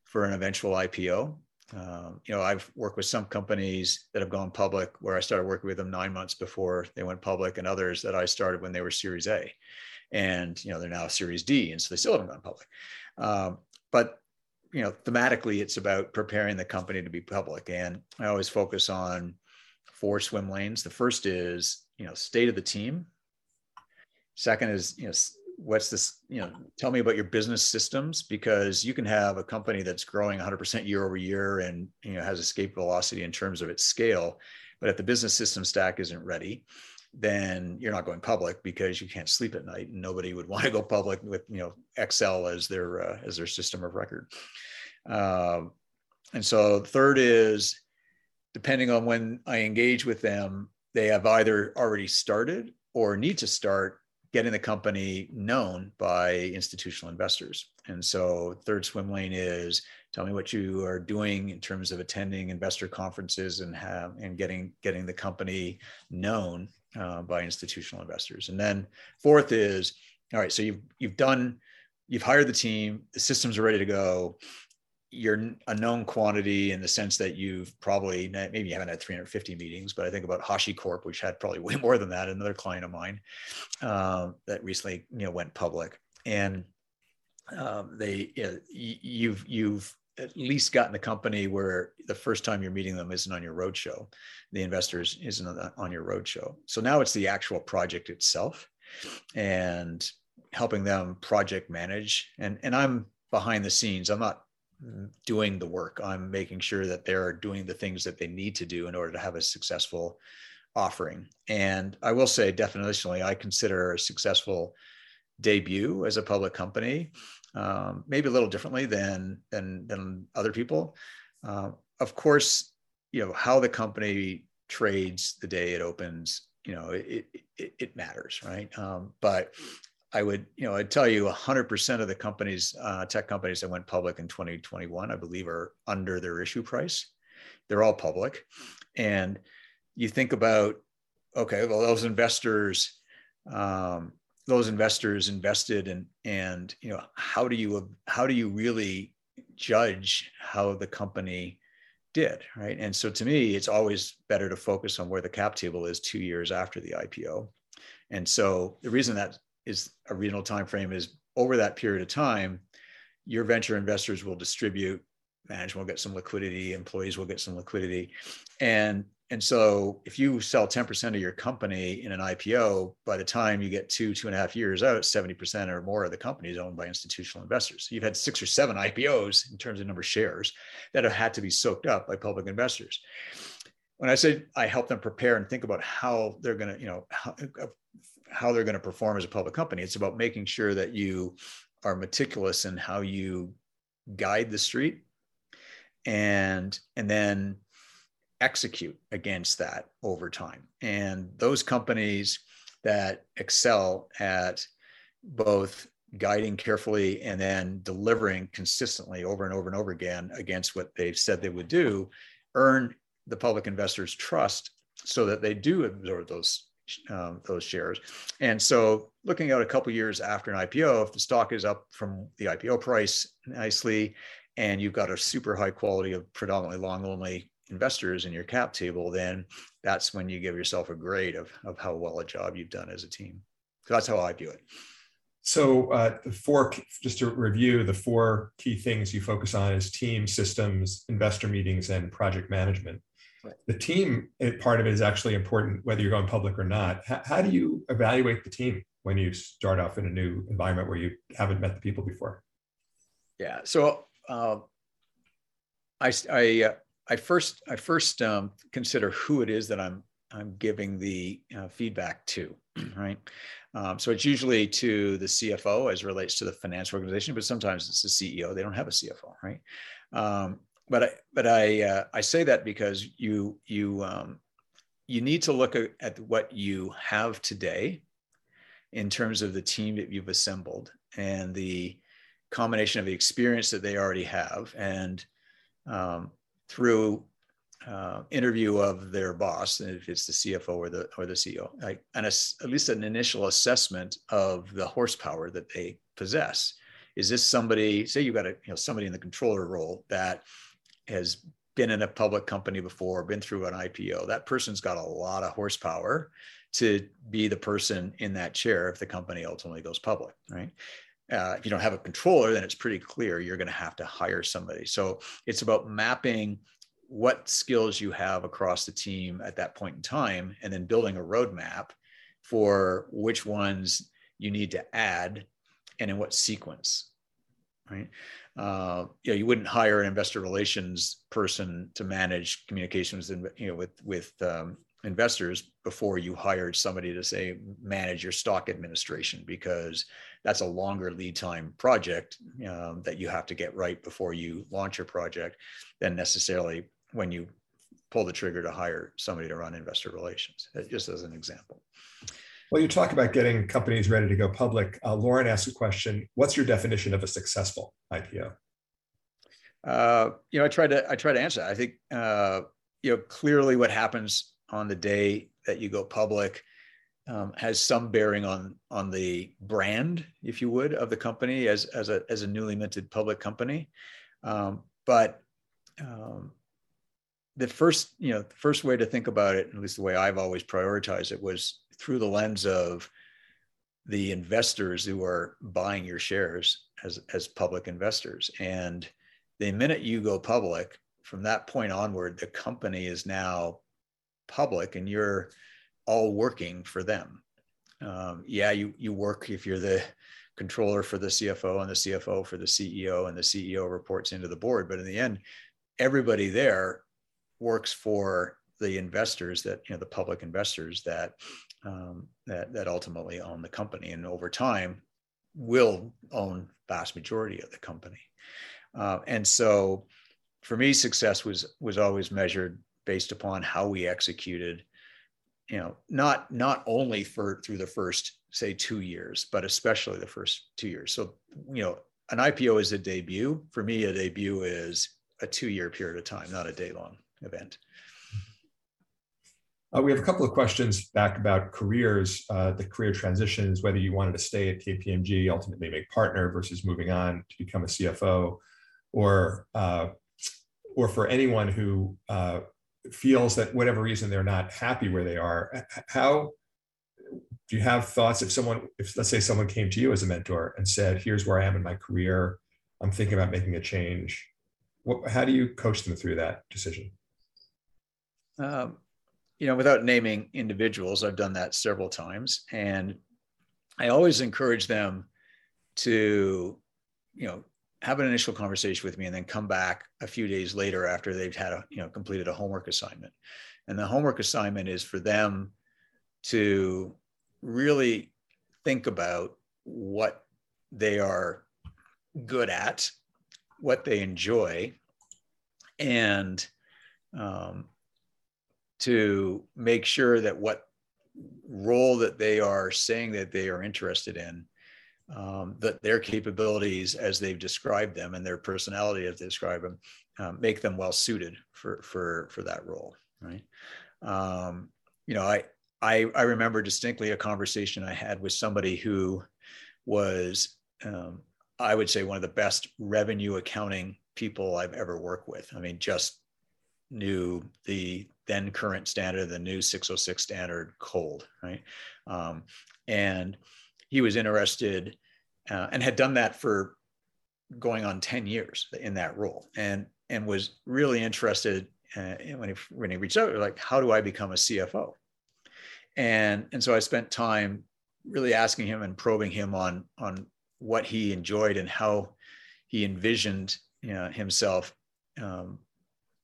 for an eventual ipo um, you know, I've worked with some companies that have gone public where I started working with them nine months before they went public, and others that I started when they were Series A, and you know they're now Series D, and so they still haven't gone public. Um, but you know, thematically, it's about preparing the company to be public, and I always focus on four swim lanes. The first is you know state of the team. Second is you know what's this you know tell me about your business systems because you can have a company that's growing 100% year over year and you know has escape velocity in terms of its scale. But if the business system stack isn't ready then you're not going public because you can't sleep at night and nobody would <laughs> want to go public with you know excel as their uh, as their system of record. Um, and so third is depending on when i engage with them they have either already started or need to start getting the company known by institutional investors. And so, third swim lane is tell me what you are doing in terms of attending investor conferences and have and getting getting the company known uh, by institutional investors. And then fourth is all right. So you've you've done you've hired the team, the systems are ready to go you're a known quantity in the sense that you've probably maybe you haven't had 350 meetings, but I think about HashiCorp, which had probably <laughs> way more than that. Another client of mine um, that recently you know went public, and um, they you know, you've you've at least gotten the company where the first time you're meeting them isn't on your roadshow, the investors isn't on your roadshow. So now it's the actual project itself, and helping them project manage. And and I'm behind the scenes. I'm not doing the work. I'm making sure that they're doing the things that they need to do in order to have a successful offering. And I will say, definitionally, I consider a successful debut as a public company, um, maybe a little differently than than than other people. Uh, of course, you know how the company trades the day it opens. You know, it it, it matters, right? Um, but I would, you know, I'd tell you 100% of the companies, uh, tech companies that went public in 2021, I believe, are under their issue price. They're all public, and you think about, okay, well, those investors, um, those investors invested, and and you know, how do you how do you really judge how the company did, right? And so to me, it's always better to focus on where the cap table is two years after the IPO. And so the reason that is a reasonable time frame is over that period of time, your venture investors will distribute, management will get some liquidity, employees will get some liquidity. And and so if you sell 10% of your company in an IPO, by the time you get two, two and a half years out, 70% or more of the company is owned by institutional investors. You've had six or seven IPOs in terms of number of shares that have had to be soaked up by public investors. When I said I help them prepare and think about how they're going to, you know, how, how they're going to perform as a public company. It's about making sure that you are meticulous in how you guide the street and and then execute against that over time. And those companies that excel at both guiding carefully and then delivering consistently over and over and over again against what they've said they would do earn the public investors trust so that they do absorb those um, those shares. And so, looking out a couple years after an IPO, if the stock is up from the IPO price nicely, and you've got a super high quality of predominantly long only investors in your cap table, then that's when you give yourself a grade of, of how well a job you've done as a team. So that's how I view it. So uh, the four, just to review, the four key things you focus on is team, systems, investor meetings, and project management. The team part of it is actually important, whether you're going public or not. How, how, do you evaluate the team when you start off in a new environment where you haven't met the people before? Yeah. So uh, I, I, uh, I first, I first um, consider who it is that I'm, I'm giving the uh, feedback to, <clears throat> right? Um, so it's usually to the CFO as relates to the finance organization, but sometimes it's the CEO. They don't have a CFO, right? Um, but I, but I, uh, I say that because you, you, um, you need to look at, at what you have today in terms of the team that you've assembled and the combination of the experience that they already have and um, through uh, interview of their boss, if it's the CFO or the or the CEO, like and at least an initial assessment of the horsepower that they possess. Is this somebody? Say you've got a you know somebody in the controller role that has been in a public company before, been through an IPO, that person's got a lot of horsepower to be the person in that chair if the company ultimately goes public, right? Uh, if you don't have a controller, then it's pretty clear you're going to have to hire somebody. So it's about mapping what skills you have across the team at that point in time, and then building a roadmap for which ones you need to add and in what sequence, right? uh, you know, you wouldn't hire an investor relations person to manage communications you know with with um, investors before you hired somebody to say manage your stock administration because that's a longer lead time project um, that you have to get right before you launch your project than necessarily when you pull the trigger to hire somebody to run investor relations just as an example well, you talk about getting companies ready to go public. Uh, Lauren asked a question. What's your definition of a successful IPO? Uh, you know, I try to I try to answer. That. I think uh, you know clearly what happens on the day that you go public um, has some bearing on on the brand, if you would, of the company as as a as a newly minted public company. Um, but um, the first you know the first way to think about it, at least the way I've always prioritized it, was through the lens of the investors who are buying your shares as, as public investors. And the minute you go public, from that point onward, the company is now public and you're all working for them. Um, yeah, you, you work if you're the controller for the CFO and the CFO for the CEO, and the CEO reports into the board. But in the end, everybody there works for the investors that you know the public investors that um, that that ultimately own the company, and over time will own vast majority of the company. Uh, and so, for me, success was was always measured based upon how we executed you know, not not only for through the first say two years, but especially the first two years. So you know, an IPO is a debut. For me, a debut is a two-year period of time, not a day-long event. Uh, we have a couple of questions back about careers, uh, the career transitions, whether you wanted to stay at KPMG, ultimately make partner versus moving on to become a CFO, or uh, or for anyone who uh, feels that whatever reason they're not happy where they are. How do you have thoughts if someone, if let's say someone came to you as a mentor and said, "Here's where I am in my career, I'm thinking about making a change." What, how do you coach them through that decision? Um, you know, without naming individuals, I've done that several times, and I always encourage them to, you know, have an initial conversation with me and then come back a few days later after they've had a, you know, completed a homework assignment. And the homework assignment is for them to really think about what they are good at, what they enjoy, and um, to make sure that what role that they are saying that they are interested in um, that their capabilities as they've described them and their personality as they describe them um, make them well suited for for for that role right? Um, you know I, I i remember distinctly a conversation i had with somebody who was um, i would say one of the best revenue accounting people i've ever worked with. I mean just knew the then current standard, the new 606 standard cold, right? Um, and he was interested uh, and had done that for going on 10 years in that role and and was really interested uh, when he when he reached out like how do I become a CFO and and so I spent time really asking him and probing him on on what he enjoyed and how he envisioned you know, himself um,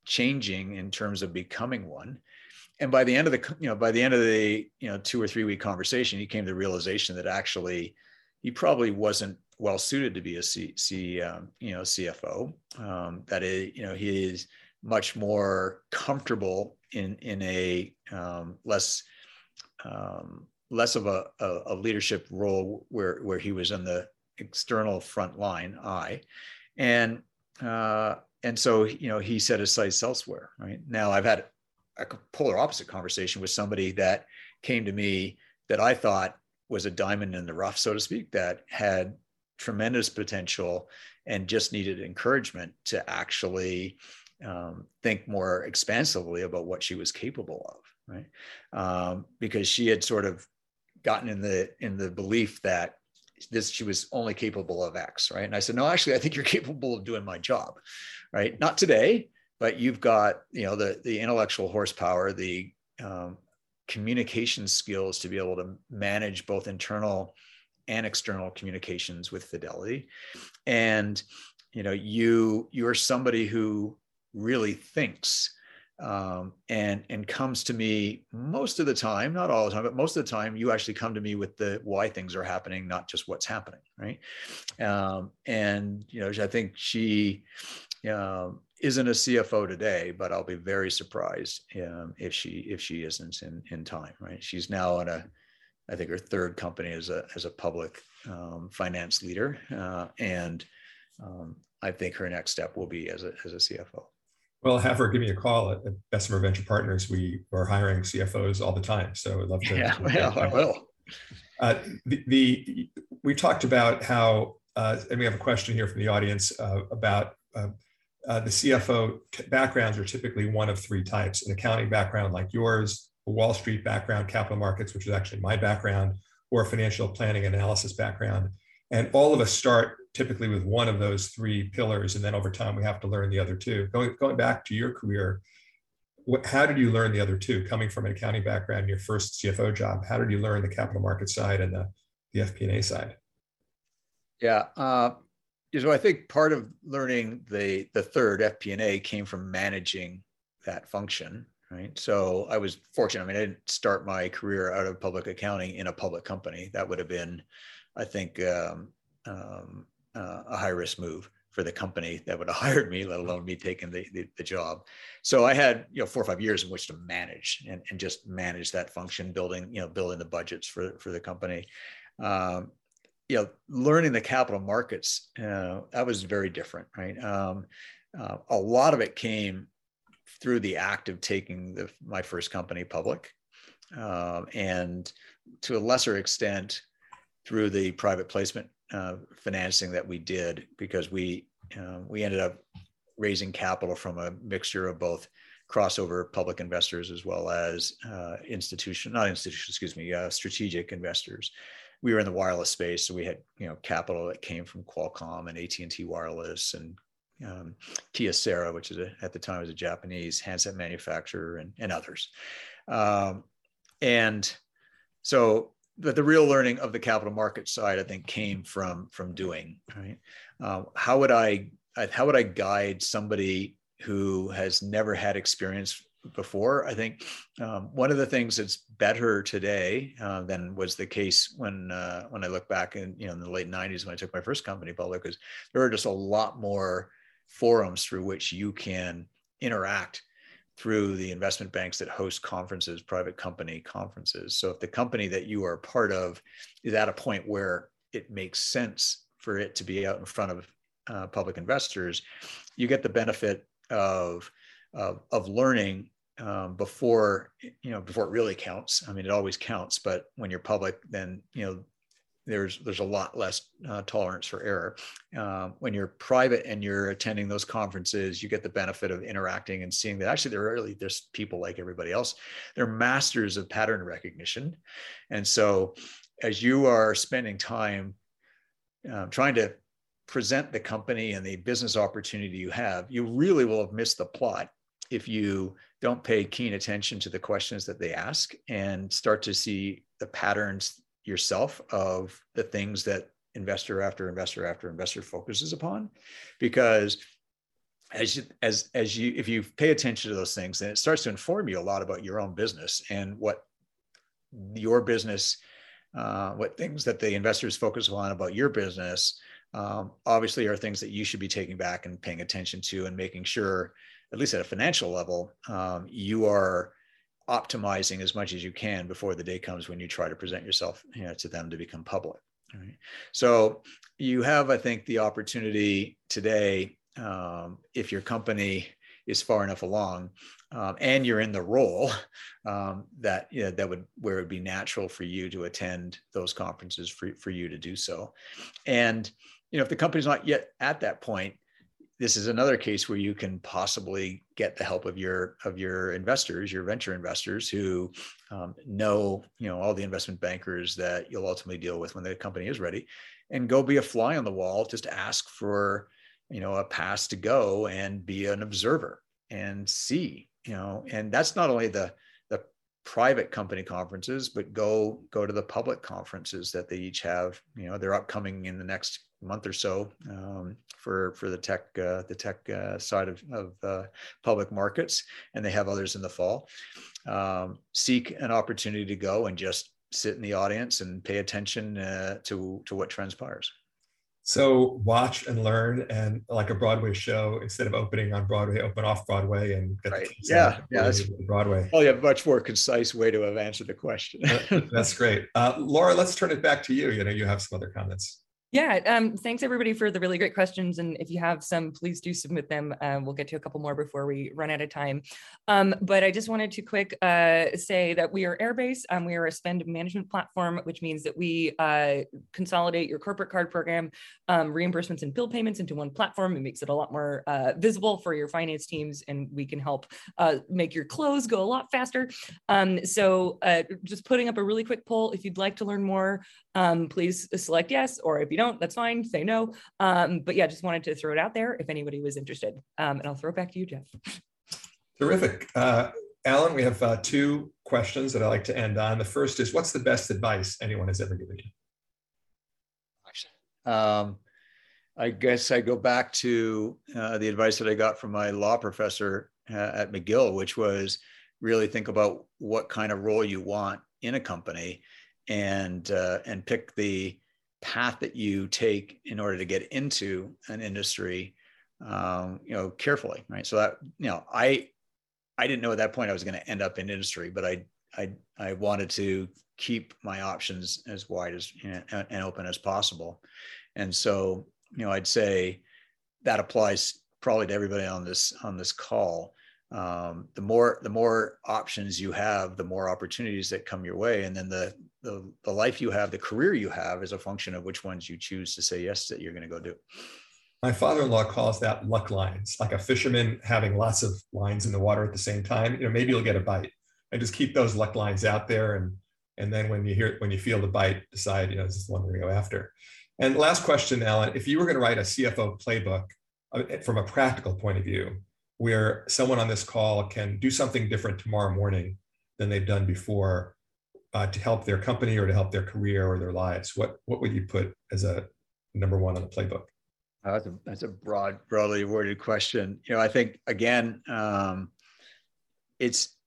changing in terms of becoming one. And by the end of the you know by the end of the you know two or three week conversation he came to the realization that actually he probably wasn't well suited to be a C, C um, you know cfo um, that is you know he is much more comfortable in in a um, less um, less of a, a, a, leadership role where where he was in the external front line eye. And uh, and so you know he set his sights elsewhere right? Now i've had a polar opposite conversation with somebody that came to me that i thought was a diamond in the rough so to speak that had tremendous potential and just needed encouragement to actually um, think more expansively about what she was capable of right? Um, because she had sort of gotten in the in the belief that this she was only capable of x right? And i said no actually i think you're <laughs> capable of doing my job right? Not today, but you've got you know the the intellectual horsepower, the um, communication skills to be able to manage both internal and external communications with fidelity, and you know you you're somebody who really thinks um, and and comes to me most of the time, not all the time, but most of the time, you actually come to me with the why things are happening, not just what's happening, right? Um, and you know, I think she um, isn't a CFO today, but I'll be very surprised um, if she if she isn't in in time. Right? She's now in a, I think her third company as a as a public um, finance leader, uh, and um, I think her next step will be as a as a CFO. Well, have her give me a call at, at Bessemer Venture Partners. We are hiring CFOs all the time, so I'd love to. Yeah, well, I will. Uh, the, the we talked about how, uh, and we have a question here from the audience uh, about uh, the CFO backgrounds are typically one of three types an accounting background like yours, a Wall Street background, capital markets, which is actually my background, or a financial planning analysis background. And all of us start typically with one of those three pillars. And then over time, we have to learn the other two. Going, going back to your career, what, how did you learn the other two? Coming from an accounting background, your first CFO job, how did you learn the capital market side and the, the FP&A side? Yeah, uh, so I think part of learning the the third FP&A came from managing that function, right? So I was fortunate. I mean, I didn't start my career out of public accounting in a public company. That would have been, I think, um, um, uh, a high risk move for the company that would have <laughs> hired me, let alone me taking the, the, the, job. So I had, you know, four or five years in which to manage and, and just manage that function, building, you know, building the budgets for, for the company. Um, you know, learning the capital markets, uh, that was very different, right? Um, uh, a lot of it came through the act of taking the, my first company public. Um, and to a lesser extent, through the private placement uh, financing that we did because we uh, we ended up raising capital from a mixture of both crossover public investors as well as uh, institution not institution excuse me uh, strategic investors we were in the wireless space so we had you know capital that came from qualcomm and at&t wireless and um, kyocera which is a, at the time was a japanese handset manufacturer and, and others um, and so but the real learning of the capital market side, I think, came from from doing. Right? Uh, how would I how would I guide somebody who has never had experience before? I think um, one of the things that's better today uh, than was the case when uh, when I look back in you know in the late '90s when I took my first company public, is there are just a lot more forums through which you can interact through the investment banks that host conferences, private company conferences. So if the company that you are part of is at a point where it makes sense for it to be out in front of uh, public investors, you get the benefit of of, of learning um, before you know before it really counts. I mean, it always counts, but when you're public, then you know there's there's a lot less uh, tolerance for error. Uh, when you're private and you're attending those conferences, you get the benefit of interacting and seeing that actually there are really there's people like everybody else. They're masters of pattern recognition, and so as you are spending time uh, trying to present the company and the business opportunity you have, you really will have missed the plot if you don't pay keen attention to the questions that they ask and start to see the patterns yourself of the things that investor after investor after investor focuses upon. Because as you, as as you if you pay attention to those things then it starts to inform you a lot about your own business and what your business uh, what things that the investors focus on about your business um, obviously are things that you should be taking back and paying attention to and making sure at least at a financial level um, you are optimizing as much as you can before the day comes when you try to present yourself you know, to them to become public. Right? So you have, I think, the opportunity today, um, if your company is far enough along um, and you're in the role um, that you know, that would where it would be natural for you to attend those conferences for, for you to do so. And you know, if the company's not yet at that point, this is another case where you can possibly get the help of your of your investors your venture investors who um, know you know all the investment bankers that you'll ultimately deal with when the company is ready and go be a fly on the wall just ask for you know a pass to go and be an observer and see you know and that's not only the the private company conferences but go go to the public conferences that they each have you know they're upcoming in the next month or so um, for for the tech uh, the tech uh, side of, of uh, public markets, and they have others in the fall. Um, seek an opportunity to go and just sit in the audience and pay attention uh, to to what transpires. So watch and learn, and like a Broadway show, instead of opening on Broadway, open off Broadway and get right. yeah, yeah, that's Broadway. Oh, yeah, much more concise way to have answered the question. that's great, uh, Laura. Let's turn it back to you. You know, you have some other comments. Yeah, um, thanks everybody for the really great questions. And if you have some, please do submit them. Um, we'll get to a couple more before we run out of time. Um, but I just wanted to quick uh, say that we are Airbase. Um, we are a spend management platform, which means that we uh, consolidate your corporate card program, um, reimbursements and bill payments into one platform. It makes it a lot more uh, visible for your finance teams, and we can help uh, make your close go a lot faster. Um, so uh, just putting up a really quick poll. If you'd like to learn more, please select yes, or if you don't, that's fine. Say no. Um, but yeah, just wanted to throw it out there if anybody was interested. Um, and I'll throw it back to you, Jeff. Terrific. Uh, Alan, we have uh, two questions that I like to end on. The first is, what's the best advice anyone has ever given you? Um, I guess I go back to uh, the advice that I got from my law professor uh, at McGill, which was really think about what kind of role you want in a company and uh, and pick the path that you take in order to get into an industry um, you know carefully right? So that you know i i didn't know at that point i was going to end up in industry but i i i wanted to keep my options as wide as you know, and open as possible. And so you know i'd say that applies probably to everybody on this on this call. Um, the more the more options you have the more opportunities that come your way and then the, the the life you have the career you have is a function of which ones you choose to say yes that you're going to go do. My father-in-law calls that luck lines like a fisherman having lots of lines in the water at the same time. You know maybe you'll get a bite. And just keep those luck lines out there and and then when you hear when you feel the bite decide you know this is the one we're going to go after. And last question alan if you were going to write a cfo playbook uh, from a practical point of view where someone on this call can do something different tomorrow morning than they've done before uh, to help their company or to help their career or their lives, what what would you put as a number one on the playbook? Uh, that's, a, that's a broad, broadly worded question. You know, I think again, um, it's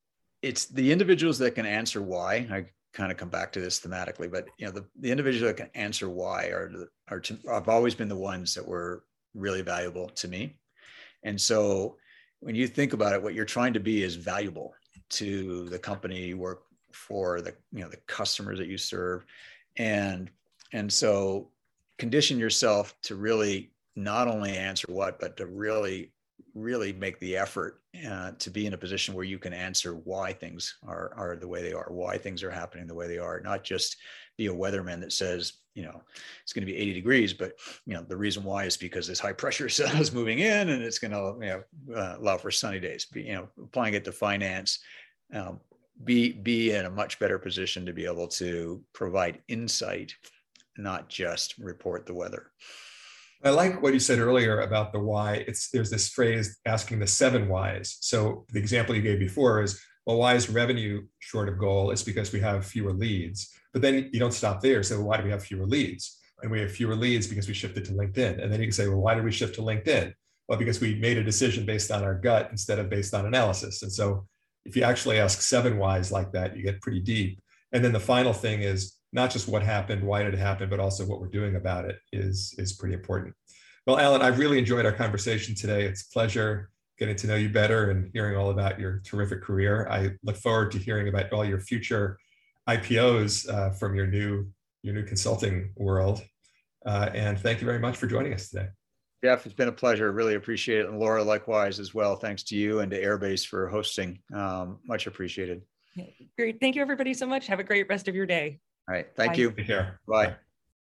it's the individuals that can answer why. I kind of come back to this thematically, but you know, the, the individuals that can answer why are are to, I've always been the ones that were really valuable to me, and so when you think about it, what you're trying to be is valuable to the company you work for, the you know the customers that you serve, and and so condition yourself to really not only answer what, but to really really make the effort uh, to be in a position where you can answer why things are are the way they are, why things are happening the way they are, not just be a weatherman that says, you know, it's going to be 80 degrees, but you know, the reason why is because this high pressure <laughs> cell is moving in and it's going to you know, uh, allow for sunny days. Be, you know, applying it to finance, um, be be in a much better position to be able to provide insight, not just report the weather. I like what you said earlier about the why. It's there's this phrase asking the seven whys. So the example you gave before is, well, why is revenue short of goal? It's because we have fewer leads. But then you don't stop there. So why do we have fewer leads? And we have fewer leads because we shifted to LinkedIn. And then you can say, well, why did we shift to LinkedIn? Well, because we made a decision based on our gut instead of based on analysis. And so if you actually ask seven whys like that, you get pretty deep. And then the final thing is not just what happened, why did it happen, but also what we're doing about it is, is pretty important. Well, Alan, I've really enjoyed our conversation today. It's a pleasure getting to know you better and hearing all about your terrific career. I look forward to hearing about all your future IPOs uh, from your new your new consulting world. Uh, and thank you very much for joining us today. Jeff, it's been a pleasure. Really appreciate it. And Laura, likewise as well. Thanks to you and to Airbase for hosting. Um, much appreciated. Great. Thank you, everybody, so much. Have a great rest of your day. All right. Thank Bye. you. Take care. Bye. Bye.